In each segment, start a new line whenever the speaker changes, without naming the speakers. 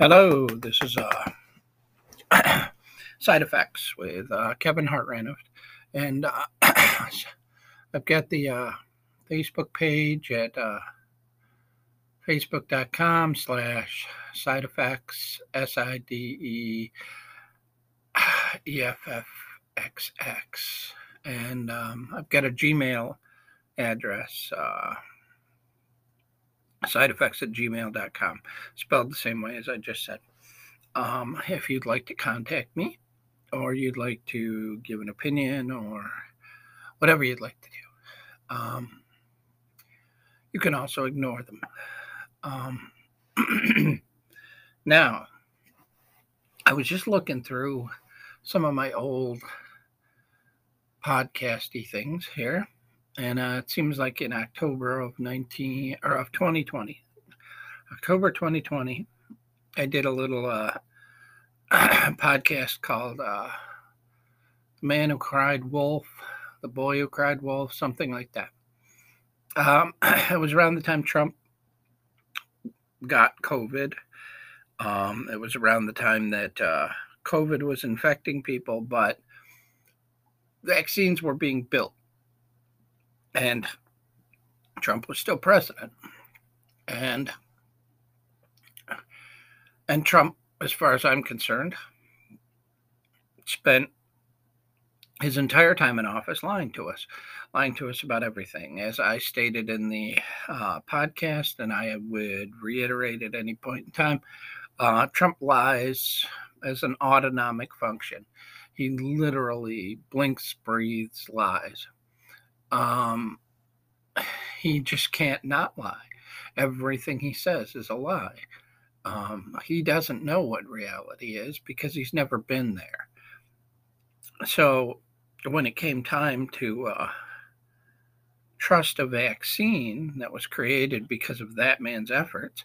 Hello, this is uh, Side Effects with uh, Kevin Hartranft. And uh, I've got the uh, Facebook page at uh, facebook.com slash side effects, S I D E E F F X X. And um, I've got a Gmail address. Uh, side effects at gmail.com, spelled the same way as I just said. Um, if you'd like to contact me, or you'd like to give an opinion, or whatever you'd like to do, um, you can also ignore them. Um, now, I was just looking through some of my old podcasty things here and uh, it seems like in October of 19 or of 2020, October 2020, I did a little uh, podcast called uh, "The Man Who Cried Wolf," "The Boy Who Cried Wolf," something like that. Um, it was around the time Trump got COVID. Um, it was around the time that uh, COVID was infecting people, but vaccines were being built and Trump was still president. And and Trump, as far as I'm concerned, spent his entire time in office lying to us, lying to us about everything. As I stated in the uh, podcast, and I would reiterate at any point in time, uh, Trump lies as an autonomic function. He literally blinks, breathes, lies um, he just can't not lie. Everything he says is a lie. Um, he doesn't know what reality is because he's never been there. So when it came time to uh, trust a vaccine that was created because of that man's efforts,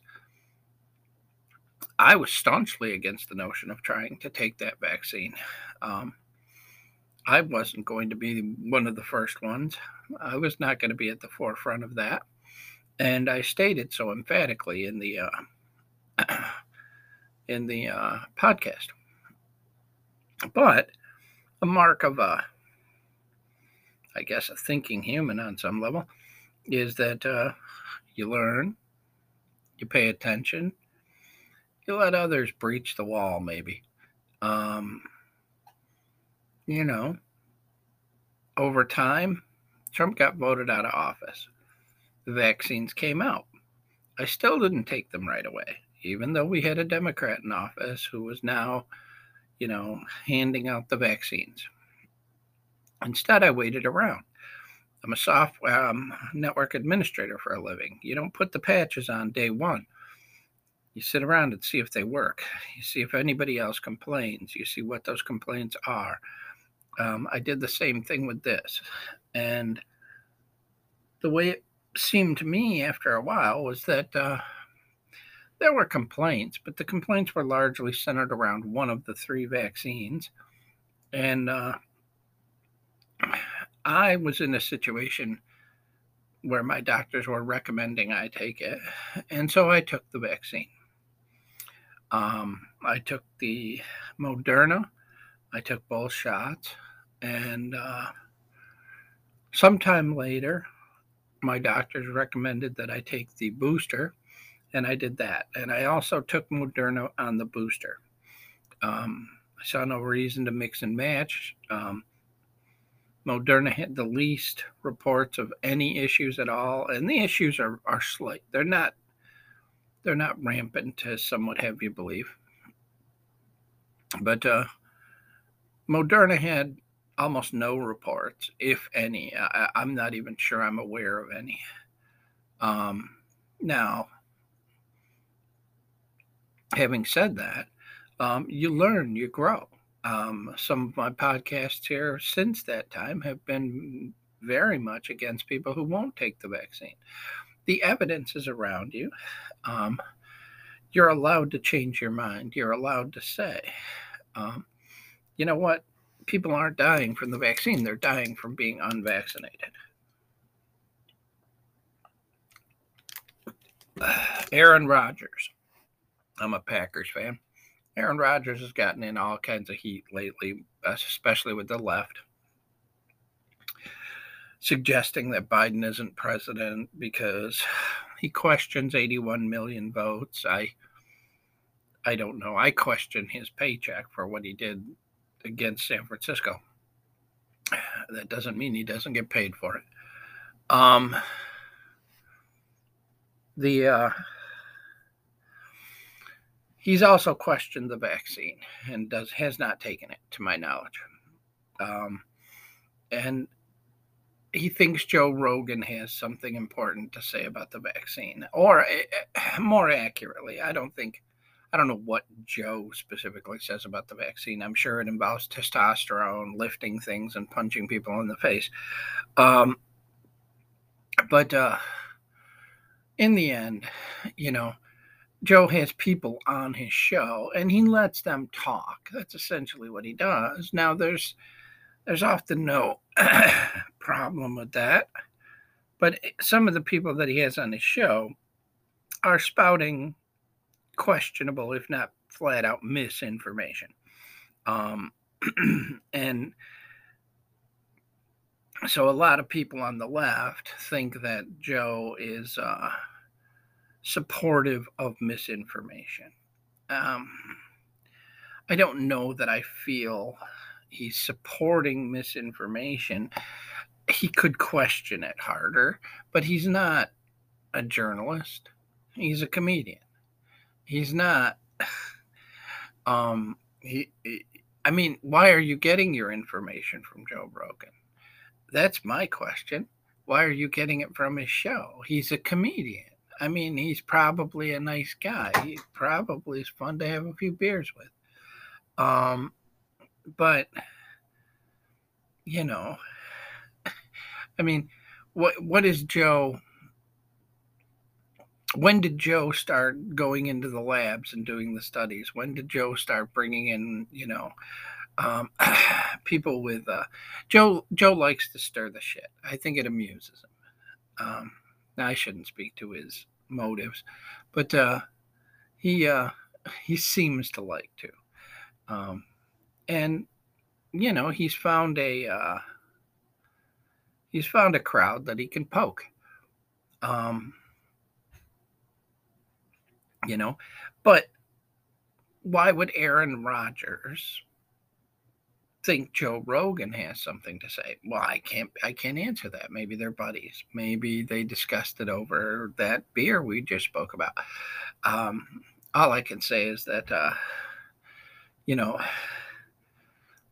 I was staunchly against the notion of trying to take that vaccine. Um, I wasn't going to be one of the first ones. I was not going to be at the forefront of that. And I stated so emphatically in the uh, in the uh, podcast. But a mark of a, I guess, a thinking human on some level is that uh, you learn, you pay attention, you let others breach the wall, maybe. Um, you know, over time, Trump got voted out of office. The vaccines came out. I still didn't take them right away, even though we had a Democrat in office who was now, you know, handing out the vaccines. Instead, I waited around. I'm a software um, network administrator for a living. You don't put the patches on day one. You sit around and see if they work. You see if anybody else complains. You see what those complaints are um, I did the same thing with this. And the way it seemed to me after a while was that uh, there were complaints, but the complaints were largely centered around one of the three vaccines. And uh, I was in a situation where my doctors were recommending I take it. And so I took the vaccine. Um, I took the Moderna. I took both shots. And uh, sometime later, my doctors recommended that I take the booster, and I did that. And I also took Moderna on the booster. Um, I saw no reason to mix and match. Um, Moderna had the least reports of any issues at all, and the issues are, are slight. They're not they're not rampant as some would have you believe. But uh, Moderna had almost no reports, if any. I, am not even sure I'm aware of any. Um, now, having said that, um, you learn, you grow. Um, some of my podcasts here since that time have been very much against people who won't take the vaccine. The evidence is around you. Um, you're allowed to change your mind. You're allowed to say, um, you know what? People aren't dying from the vaccine, they're dying from being unvaccinated. Aaron Rodgers. I'm a Packers fan. Aaron Rodgers has gotten in all kinds of heat lately, especially with the left, suggesting that Biden isn't president because he questions 81 million votes. I I don't know. I question his paycheck for what he did against San Francisco. That doesn't mean he doesn't get paid for it. Um, the uh, he's also questioned the vaccine and does has not taken it, to my knowledge. Um, and he thinks Joe Rogan has something important to say about the vaccine, or uh, more accurately, I don't think I don't know what Joe specifically says about the vaccine. I'm sure it involves testosterone, lifting things, and punching people in the face. Um, but uh, in the end, you know, Joe has people on his show and he lets them talk. That's essentially what he does. Now, there's there's often no problem with that, but some of the people that he has on his show are spouting questionable, if not flat out misinformation. Um, and so a lot of people on the left think that Joe is uh, supportive of misinformation. Um, I don't know that I feel he's supporting misinformation. He could question it harder, but he's not a journalist. He's a comedian he's not um he, he, i mean why are you getting your information from joe rogan? That's my question. Why are you getting it from his show? He's a comedian. I mean he's probably a nice guy. He probably is fun to have a few beers with. Um but you know i mean what what is joe when did Joe start going into the labs and doing the studies? When did Joe start bringing in, you know, um, people with uh, Joe? Joe likes to stir the shit. I think it amuses him. Um, I shouldn't speak to his motives, but uh, he uh, he seems to like to, um, and you know he's found a uh, he's found a crowd that he can poke. Um, you know. But why would Aaron Rodgers think Joe Rogan has something to say? Well, I can't I can't answer that. Maybe they're buddies. Maybe they discussed it over that beer we just spoke about. Um, all I can say is that uh, you know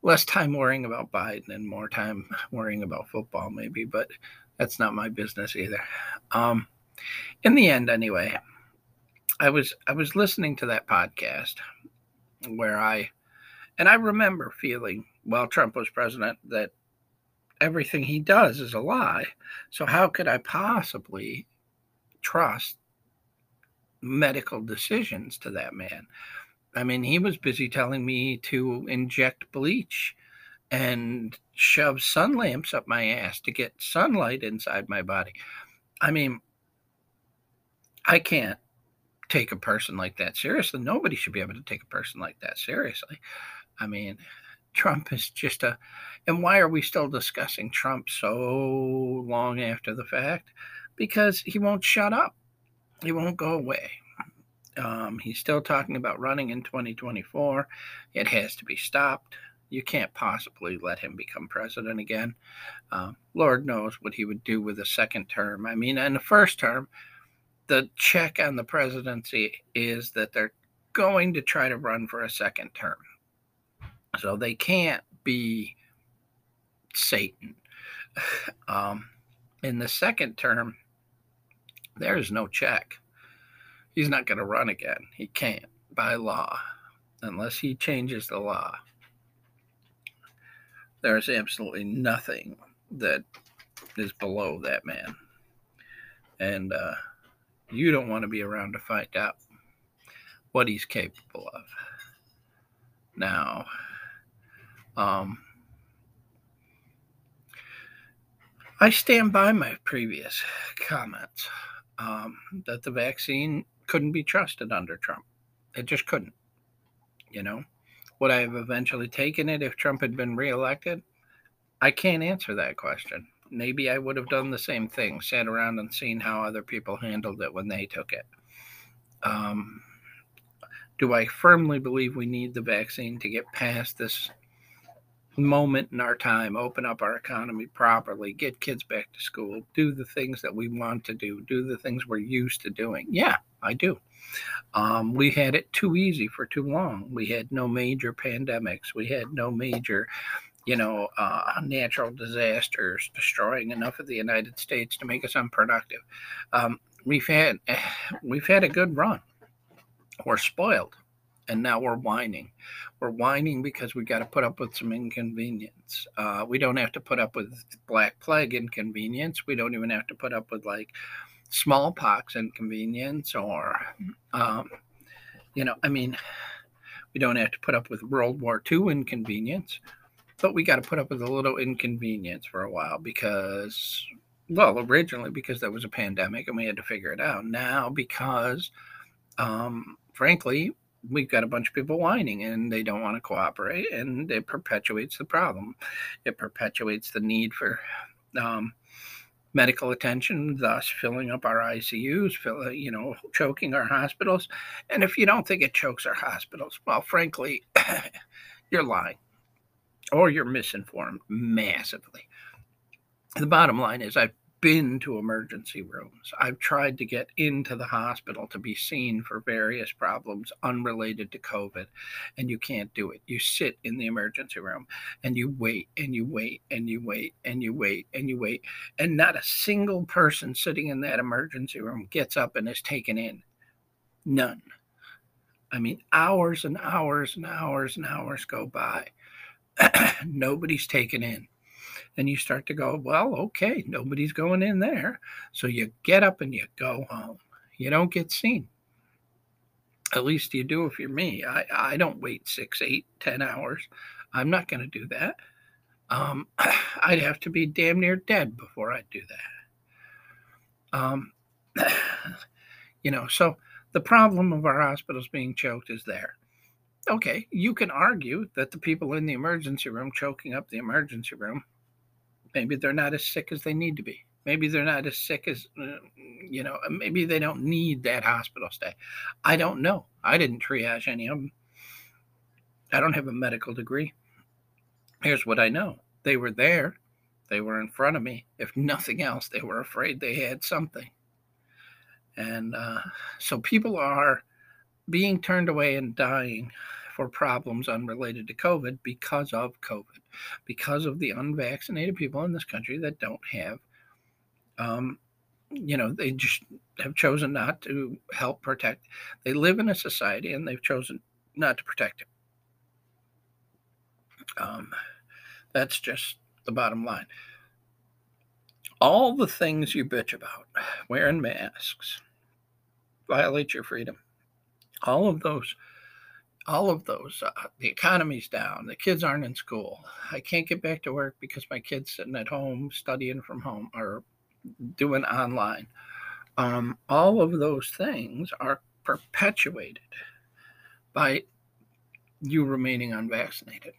less time worrying about Biden and more time worrying about football, maybe, but that's not my business either. Um, in the end, anyway, I was I was listening to that podcast where I and I remember feeling while Trump was president that everything he does is a lie. So how could I possibly trust medical decisions to that man? I mean, he was busy telling me to inject bleach and shove sun lamps up my ass to get sunlight inside my body. I mean, I can't take a person like that seriously. Nobody should be able to take a person like that seriously. I mean, Trump is just a. And why are we still discussing Trump so long after the fact? Because he won't shut up. He won't go away. Um, he's still talking about running in 2024. It has to be stopped. You can't possibly let him become president again. Uh, Lord knows what he would do with a second term. I mean, in the first term, the check on the presidency is that they're going to try to run for a second term. So they can't be Satan. Um, in the second term, there's no check. He's not going to run again. He can't by law unless he changes the law. There's absolutely nothing that is below that man. And uh, you don't want to be around to find out what he's capable of. Now, um, I stand by my previous comments um, that the vaccine couldn't be trusted under Trump. It just couldn't. You know, would I have eventually taken it if Trump had been reelected? I can't answer that question. Maybe I would have done the same thing, sat around and seen how other people handled it when they took it. Um, do I firmly believe we need the vaccine to get past this moment in our time, open up our economy properly, get kids back to school, do the things that we want to do, do the things we're used to doing? Yeah, I do. Um, we had it too easy for too long. We had no major pandemics. We had no major, you know, uh, natural disasters destroying enough of the United States to make us unproductive. Um, we've had we've had a good run. We're spoiled, and now we're whining. We're whining because we got to put up with some inconvenience. Uh, we don't have to put up with black plague inconvenience. We don't even have to put up with like smallpox inconvenience or, um, you know, I mean, we don't have to put up with World War II inconvenience, but we got to put up with a little inconvenience for a while because, well, originally because there was a pandemic and we had to figure it out. Now because, um, frankly, we've got a bunch of people whining and they don't want to cooperate and it perpetuates the problem. It perpetuates the need for um, medical attention, thus filling up our ICUs, fill, you know, choking our hospitals. And if you don't think it chokes our hospitals, well, frankly, you're lying or you're misinformed massively. The bottom line is, I've been to emergency rooms. I've tried to get into the hospital to be seen for various problems unrelated to COVID, and you can't do it. You sit in the emergency room and you wait and you wait and you wait and you wait and you wait. And not a single person sitting in that emergency room gets up and is taken in. None. I mean, hours and hours and hours and hours go by. Nobody's taken in and you start to go, well, okay, nobody's going in there. So you get up and you go home. You don't get seen. At least you do if you're me. I, I don't wait six, eight, ten hours. I'm not going to do that. Um, I'd have to be damn near dead before I'd do that. Um, you know, so the problem of our hospitals being choked is there. Okay, you can argue that the people in the emergency room choking up the emergency room Maybe they're not as sick as they need to be. Maybe they're not as sick as, uh, you know, maybe they don't need that hospital stay. I don't know. I didn't triage any of them. I don't have a medical degree. Here's what I know they were there, they were in front of me. If nothing else, they were afraid they had something. And uh, so people are being turned away and dying for problems unrelated to COVID because of COVID, because of the unvaccinated people in this country that don't have, um, you know, they just have chosen not to help protect. They live in a society and they've chosen not to protect it. Um, that's just the bottom line. All the things you bitch about, wearing masks, violate your freedom, all of those all of those. Uh, the economy's down. The kids aren't in school. I can't get back to work because my kid's sitting at home studying from home or doing online. Um, all of those things are perpetuated by you remaining unvaccinated.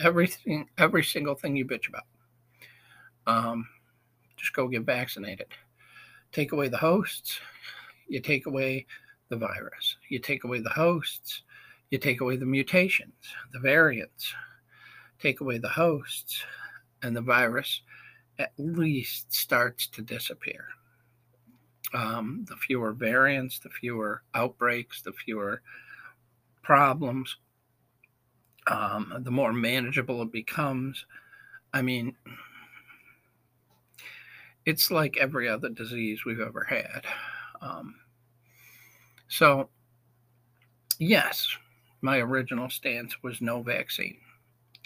Everything, every single thing you bitch about. Um, just go get vaccinated. Take away the hosts, you take away the virus. You take away the hosts, you take away the mutations, the variants, take away the hosts, and the virus at least starts to disappear. Um, the fewer variants, the fewer outbreaks, the fewer problems, um, the more manageable it becomes. I mean, it's like every other disease we've ever had. Um, so, yes, my original stance was no vaccine.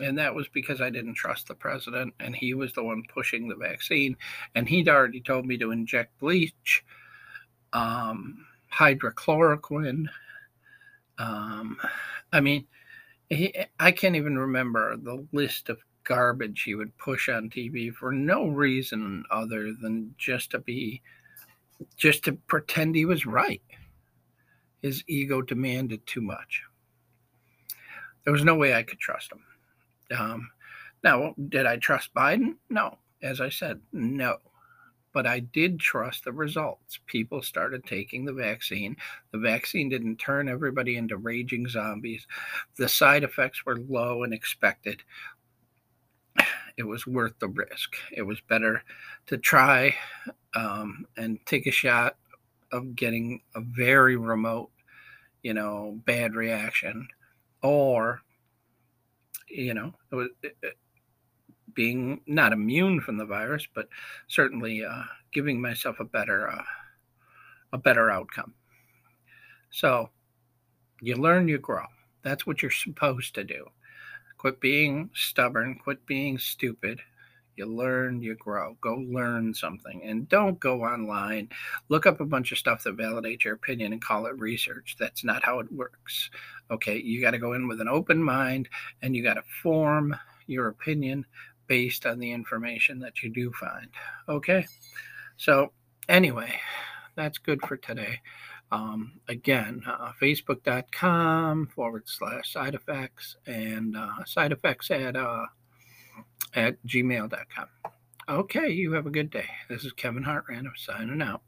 And that was because I didn't trust the president, and he was the one pushing the vaccine. And he'd already told me to inject bleach, um, hydrochloroquine. Um, I mean, he, I can't even remember the list of garbage he would push on TV for no reason other than just to be, just to pretend he was right. His ego demanded too much. There was no way I could trust him. Um, now, did I trust Biden? No. As I said, no. But I did trust the results. People started taking the vaccine. The vaccine didn't turn everybody into raging zombies. The side effects were low and expected. It was worth the risk. It was better to try um, and take a shot of getting a very remote, you know, bad reaction, or, you know, it it, being not immune from the virus, but certainly uh, giving myself a better uh, a better outcome. So you learn, you grow. That's what you're supposed to do. Quit being stubborn. Quit being stupid. You learn, you grow. Go learn something, and don't go online. Look up a bunch of stuff that validates your opinion and call it research. That's not how it works. Okay, you got to go in with an open mind, and you got to form your opinion based on the information that you do find. Okay, so anyway, that's good for today. Um, again, uh, facebook.com forward slash side effects and uh, side effects at, uh, at gmail.com. Okay, you have a good day. This is Kevin Hartranft signing out.